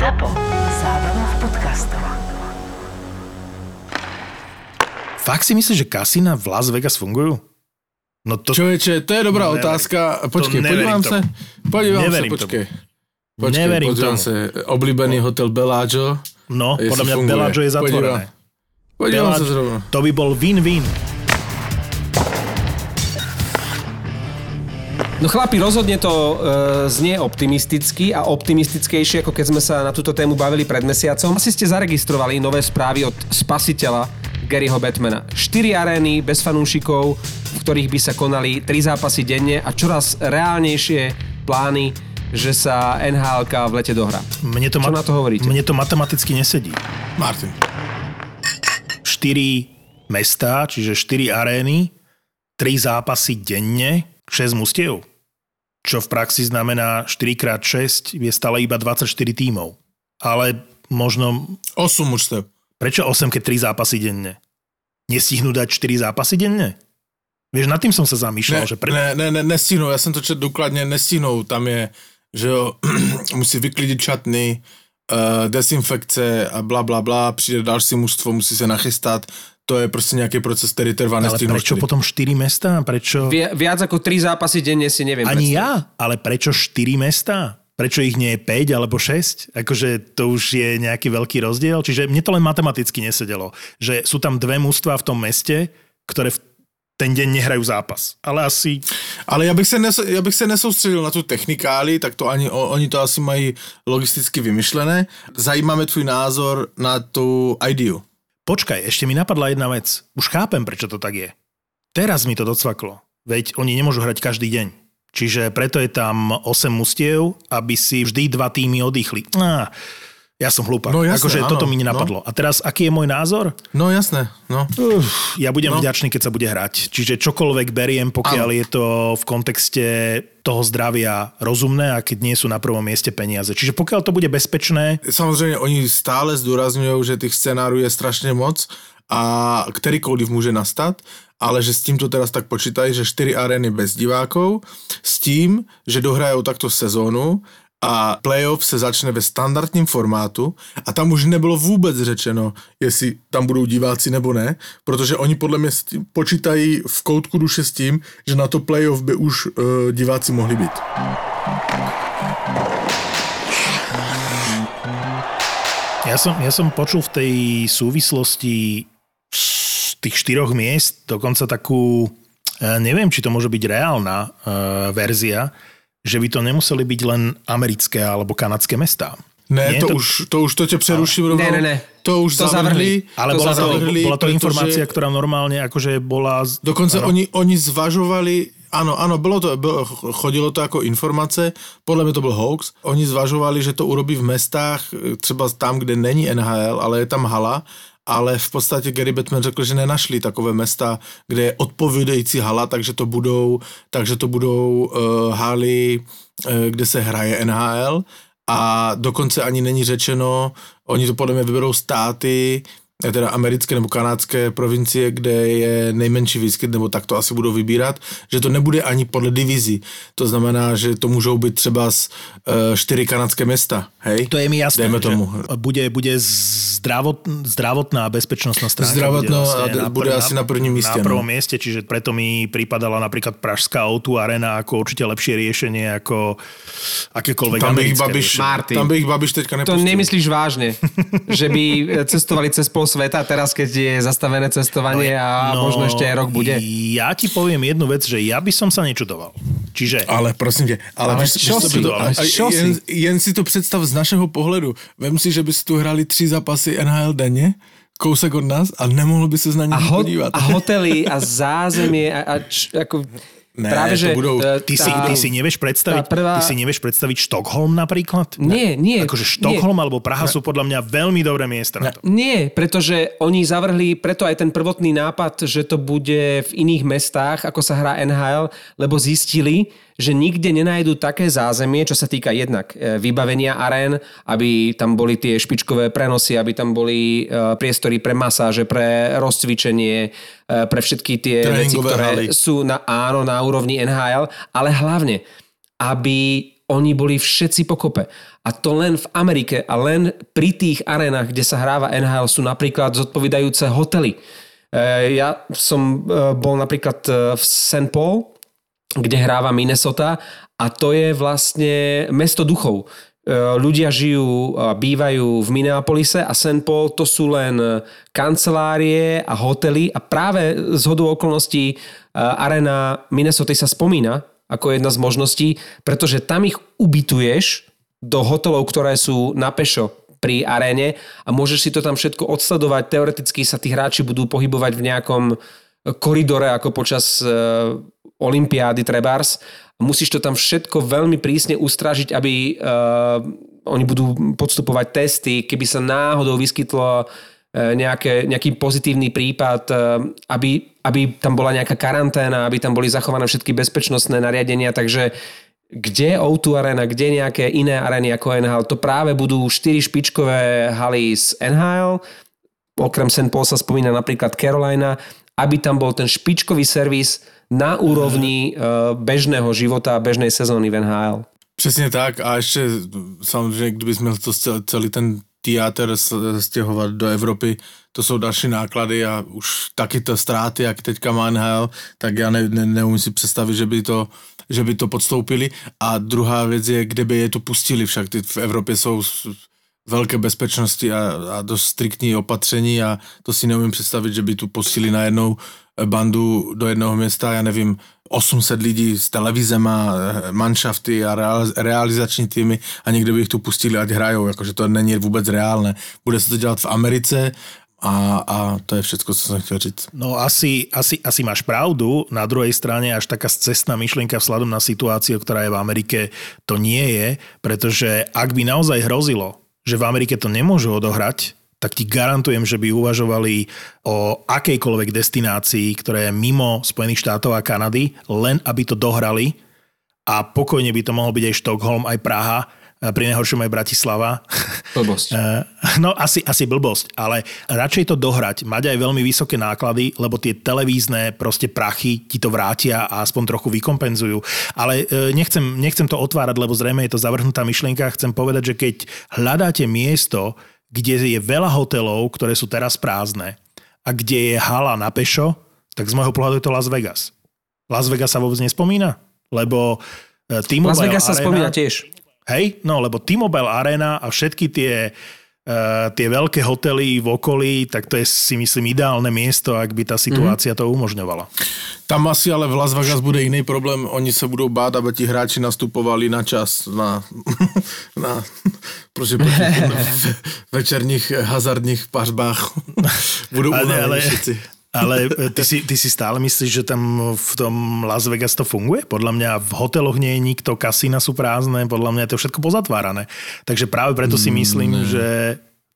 ZAPO. Zábrná v podcastov. Fakt si myslíš, že kasína v Las Vegas fungujú? No to... Človeče, to je dobrá Neverím. otázka. Počkej, podívam tomu. sa. Podívam sa, počkej. Počkej, Neverím podívam tomu. sa. Obľúbený hotel Bellagio. No, podľa mňa funguje. Bellagio je zatvorené. Podívam sa Bellagio- zrovna. To by bol win-win. No chlapi, rozhodne to e, znie optimisticky a optimistickejšie, ako keď sme sa na túto tému bavili pred mesiacom. Asi ste zaregistrovali nové správy od spasiteľa Garyho Batmana. Štyri arény bez fanúšikov, v ktorých by sa konali tri zápasy denne a čoraz reálnejšie plány, že sa NHL v lete dohrá. Mne to, Čo na to hovoríte? Mne to matematicky nesedí. Martin. 4 mestá, čiže 4 arény, 3 zápasy denne, 6 mustiev. Čo v praxi znamená 4x6 je stále iba 24 tímov. Ale možno, 8 mužstev. prečo 8, keď 3 zápasy denne? Nestihnú dať 4 zápasy denne? Vieš, nad tým som sa zamýšľal, Ne, že pre... ne, ne, ne, nestihnou, já jsem to četl důkladně, nestihnou, tam je, že jo, musí vyklidit šatny, uh, desinfekce a bla, bla, bla, přijde další mužstvo, musí se nachystat, to je prostě nějaký proces, který trvá, Ale prečo štyri. potom 4 mestá? Prečo... Vi- viac ako tri zápasy denne si neviem Ani predstaviť. ja, ale prečo 4 mestá? Prečo ich nie je 5 alebo 6? Akože to už je nejaký veľký rozdiel. Čiže mne to len matematicky nesedelo. Že sú tam dve mužstva v tom meste, ktoré v ten deň nehrajú zápas. Ale asi... Ale já bych, se nes, já bych se nesoustředil na tu technikáli, tak to ani, oni to asi mají logisticky vymyšlené. Zajímá mě tvůj názor na tu ideu. Počkaj, ešte mi napadla jedna vec. Už chápem, prečo to tak je. Teraz mi to docvaklo. Veď oni nemôžu hrať každý deň. Čiže preto je tam 8 mustiev, aby si vždy dva týmy oddychli. Á, ja som hlúpa. No jasné, akože áno, toto mi nenapadlo. A teraz, aký je môj názor? No jasné, no. Uf, ja budem no. No. vďačný, keď sa bude hrať. Čiže čokoľvek beriem, pokiaľ Áno. je to v kontexte toho zdravia rozumné a keď nie sú na prvom mieste peniaze. Čiže pokiaľ to bude bezpečné, Samozřejmě oni stále zdůrazňují, že těch scénárů je strašně moc a kterýkoliv může nastat, ale že s tímto teraz tak počítají, že 4 arény bez divákov, s tím, že dohrajou takto sezónu a playoff se začne ve standardním formátu a tam už nebylo vůbec řečeno, jestli tam budou diváci nebo ne, protože oni podle mě počítají v koutku duše s tím, že na to playoff by už uh, diváci mohli být. ja som, ja som počul v tej súvislosti tých štyroch miest dokonca takú, eh, neviem, či to môže byť reálna uh, verzia, že by to nemuseli byť len americké alebo kanadské mestá. Ne, Nie, to, to- už, to už to tě přeruším rovnou. Ne, ne, ne. To už To zavrhli. Ale To bola to, zavrhli, bola to pretože- informácia, ktorá normálne akože bola... z- Dokonce Áno. oni, oni zvažovali, ano, ano, bylo to, bylo, chodilo to jako informace, podle mě to byl hoax, oni zvažovali, že to urobí v mestách, třeba tam, kde není NHL, ale je tam hala, ale v podstatě Gary Batman řekl, že nenašli takové mesta, kde je odpovídající hala, takže to budou, takže to budou uh, haly, uh, kde se hraje NHL a dokonce ani není řečeno, oni to podle mě vyberou státy, eh, teda americké nebo kanadské provincie, kde je nejmenší výskyt, nebo tak to asi budou vybírat, že to nebude ani podle divizí. To znamená, že to můžou být třeba z uh, čtyři kanadské města, hej? To je mi jasné, Dejme že tomu. bude, bude zdravot, zdravotná a bezpečnostná stránka. Zdravotná bude, vlastne a d- bude asi na prvním mieste, Na prvom no. mieste, čiže preto mi pripadala napríklad Pražská O2 Arena ako určite lepšie riešenie ako akékoľvek Tam by ich Babiš. Martin. tam by ich Babiš teďka To nepustil. nemyslíš vážne, že by cestovali cez pol sveta teraz, keď je zastavené cestovanie a možno ešte aj rok bude? No, Ja ti poviem jednu vec, že ja by som sa nečudoval. Čiže Ale prosím tě, ale, Ale čo co si? by to, Ale čo jen, si? jen si to představ z našeho pohledu. Vem si, že by si tu hrali tři zápasy NHL denně, kousek od nás a nemohl by se na ně podívat. a hotely a zázemie a, a č, ako... Ne, práve, že budou- e, ty, si, ty si nevieš predstaviť, tá prvá- ty si nevieš predstaviť Štokholm napríklad? Nie, nie, Akože Štokholm alebo Praha sú podľa mňa veľmi dobré miesta na to. Nie, pretože oni zavrhli preto aj ten prvotný nápad, že to bude v iných mestách, ako sa hrá NHL, lebo zistili, že nikde nenájdu také zázemie, čo sa týka jednak e, vybavenia arén, aby tam boli tie špičkové prenosy, aby tam boli e, priestory pre masáže, pre rozcvičenie, e, pre všetky tie veci, Tréningové ktoré haly. sú na, áno, na úrovni NHL, ale hlavne, aby oni boli všetci pokope. A to len v Amerike a len pri tých arenách, kde sa hráva NHL, sú napríklad zodpovedajúce hotely. Ja som bol napríklad v St. Paul, kde hráva Minnesota a to je vlastne mesto duchov. Ľudia žijú, bývajú v Minneapolise a St. Paul to sú len kancelárie a hotely a práve z hodu okolností arena Minnesota sa spomína ako jedna z možností, pretože tam ich ubytuješ do hotelov, ktoré sú na pešo pri aréne a môžeš si to tam všetko odsledovať. Teoreticky sa tí hráči budú pohybovať v nejakom koridore ako počas uh, Olympiády Trebars. Musíš to tam všetko veľmi prísne ustražiť, aby uh, oni budú podstupovať testy, keby sa náhodou vyskytlo uh, nejaké, nejaký pozitívny prípad, uh, aby, aby tam bola nejaká karanténa, aby tam boli zachované všetky bezpečnostné nariadenia, takže kde O2 Arena, kde nejaké iné areny ako NHL, to práve budú 4 špičkové haly z NHL, okrem St. Paul sa spomína napríklad Carolina, aby tam bol ten špičkový servis na úrovni uh, bežného života a bežnej sezóny v NHL. Přesně tak a ještě samozřejmě, kdyby jsme to celý ten teatr stěhovat do Evropy, to jsou další náklady a už taky to ztráty, jak teďka má NHL, tak já ne, ne, neumím si představit, že by to že by to podstoupili. A druhá věc je, kde by je to pustili, však ty v Evropě jsou velké bezpečnosti a, a dost striktní opatření a to si neumím představit, že by tu pustili najednou bandu do jednoho města, já nevím, 800 lidí s televizema, manšafty a realizační týmy a někde by ich tu pustili, ať hrajou, jakože to není vůbec reálne. Bude se to dělat v Americe a, a to je všetko, co som chcel říct. No asi, asi, asi máš pravdu. Na druhej strane až taká cestná myšlienka vzhľadom na situáciu, ktorá je v Amerike, to nie je, pretože ak by naozaj hrozilo, že v Amerike to nemôžu odohrať, tak ti garantujem, že by uvažovali o akejkoľvek destinácii, ktorá je mimo Spojených štátov a Kanady, len aby to dohrali a pokojne by to mohol byť aj Štokholm, aj Praha, pri najhoršom aj Bratislava. Blbosť. Eh, no asi, asi blbosť, ale radšej to dohrať, mať aj veľmi vysoké náklady, lebo tie televízne proste prachy ti to vrátia a aspoň trochu vykompenzujú. Ale eh, nechcem, nechcem to otvárať, lebo zrejme je to zavrhnutá myšlienka. Chcem povedať, že keď hľadáte miesto, kde je veľa hotelov, ktoré sú teraz prázdne a kde je hala na pešo, tak z môjho pohľadu je to Las Vegas. Las Vegas sa vôbec nespomína, lebo eh, T-Mobile Las Vegas sa spomína tiež. Hej, no lebo T-Mobile Arena a všetky tie, uh, tie veľké hotely v okolí, tak to je si myslím ideálne miesto, ak by tá situácia mm-hmm. to umožňovala. Tam asi ale v Las Vegas bude iný problém, oni sa budú báť, aby ti hráči nastupovali na čas, na, na proste večerních hazardních pařbách. budú ale, ale, všetci. Ale e, ty si, ty si stále myslíš, že tam v tom Las Vegas to funguje? Podľa mňa v hoteloch nie je nikto, kasína sú prázdne, podľa mňa je to všetko pozatvárané. Takže práve preto si myslím, mm, že...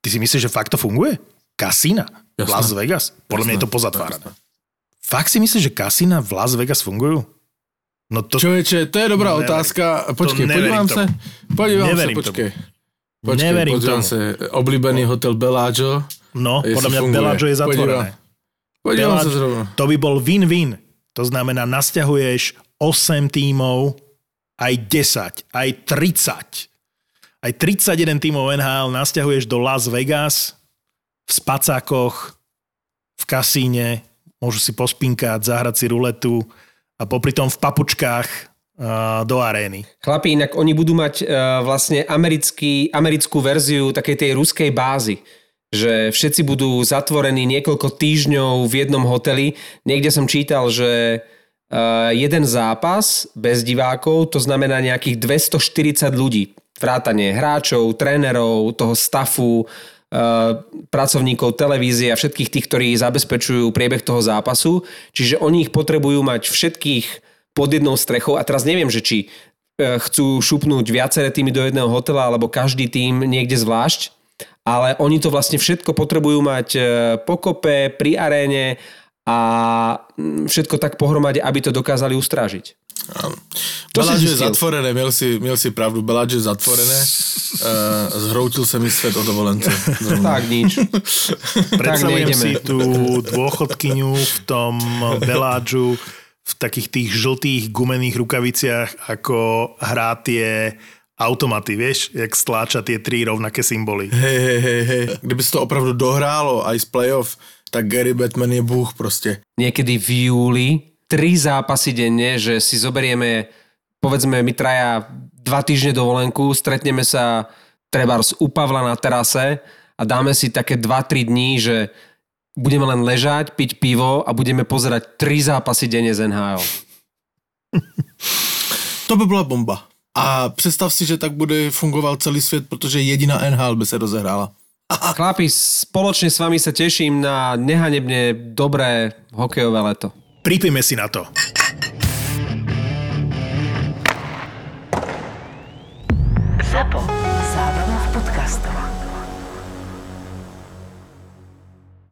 Ty si myslíš, že fakt to funguje? Kasína? v Las Vegas? Podľa jasné, mňa je to pozatvárané. Jasné. Fakt si myslíš, že kasína v Las Vegas fungujú? No to... Čoveče, to je dobrá no, otázka. Počkej, podívam sa. Podívam sa, počkej. Počkej, neverím tomu. sa. Oblíbený no. hotel Bellagio. No, podľa mňa funguje. Bellagio je zatvorené. Podívam. Podívam sa zrovna. To by bol win-win. To znamená, nasťahuješ 8 tímov, aj 10, aj 30. Aj 31 tímov NHL nasťahuješ do Las Vegas, v spacákoch, v kasíne, môžu si pospinkať, zahrať si ruletu a popri tom v papučkách do arény. Chlapi, inak oni budú mať uh, vlastne americký, americkú verziu takej tej ruskej bázy že všetci budú zatvorení niekoľko týždňov v jednom hoteli. Niekde som čítal, že uh, jeden zápas bez divákov, to znamená nejakých 240 ľudí. Vrátanie hráčov, trénerov, toho stafu, uh, pracovníkov televízie a všetkých tých, ktorí zabezpečujú priebeh toho zápasu. Čiže oni ich potrebujú mať všetkých pod jednou strechou a teraz neviem, že či uh, chcú šupnúť viaceré týmy do jedného hotela alebo každý tým niekde zvlášť, ale oni to vlastne všetko potrebujú mať e, pokope, pri aréne a mm, všetko tak pohromade, aby to dokázali ustrážiť. Áno. Beladže je zatvorené, miel si, miel si pravdu, Beladže je zatvorené, uh, zhroutil sa mi svet o dovolence. tak nič. Predstavujem si tú dôchodkyňu v tom Beladžu v takých tých žltých gumených rukaviciach, ako hrá tie automaty, vieš, jak stláča tie tri rovnaké symboly. Hej, hej, hej, hej. Kdyby se to opravdu dohrálo aj z playoff, tak Gary Batman je bůh prostě. Niekedy v júli tri zápasy denne, že si zoberieme, povedzme, my traja dva týždne dovolenku, stretneme sa treba u Pavla na terase a dáme si také 2-3 dní, že budeme len ležať, piť pivo a budeme pozerať tri zápasy denne z NHL. To by byla bomba. A představ si, že tak bude fungoval celý svět, protože jediná NHL by se rozehrála. Chlapi, spoločne s vami sa teším na nehanebne dobré hokejové leto. Pripíme si na to. ZAPO.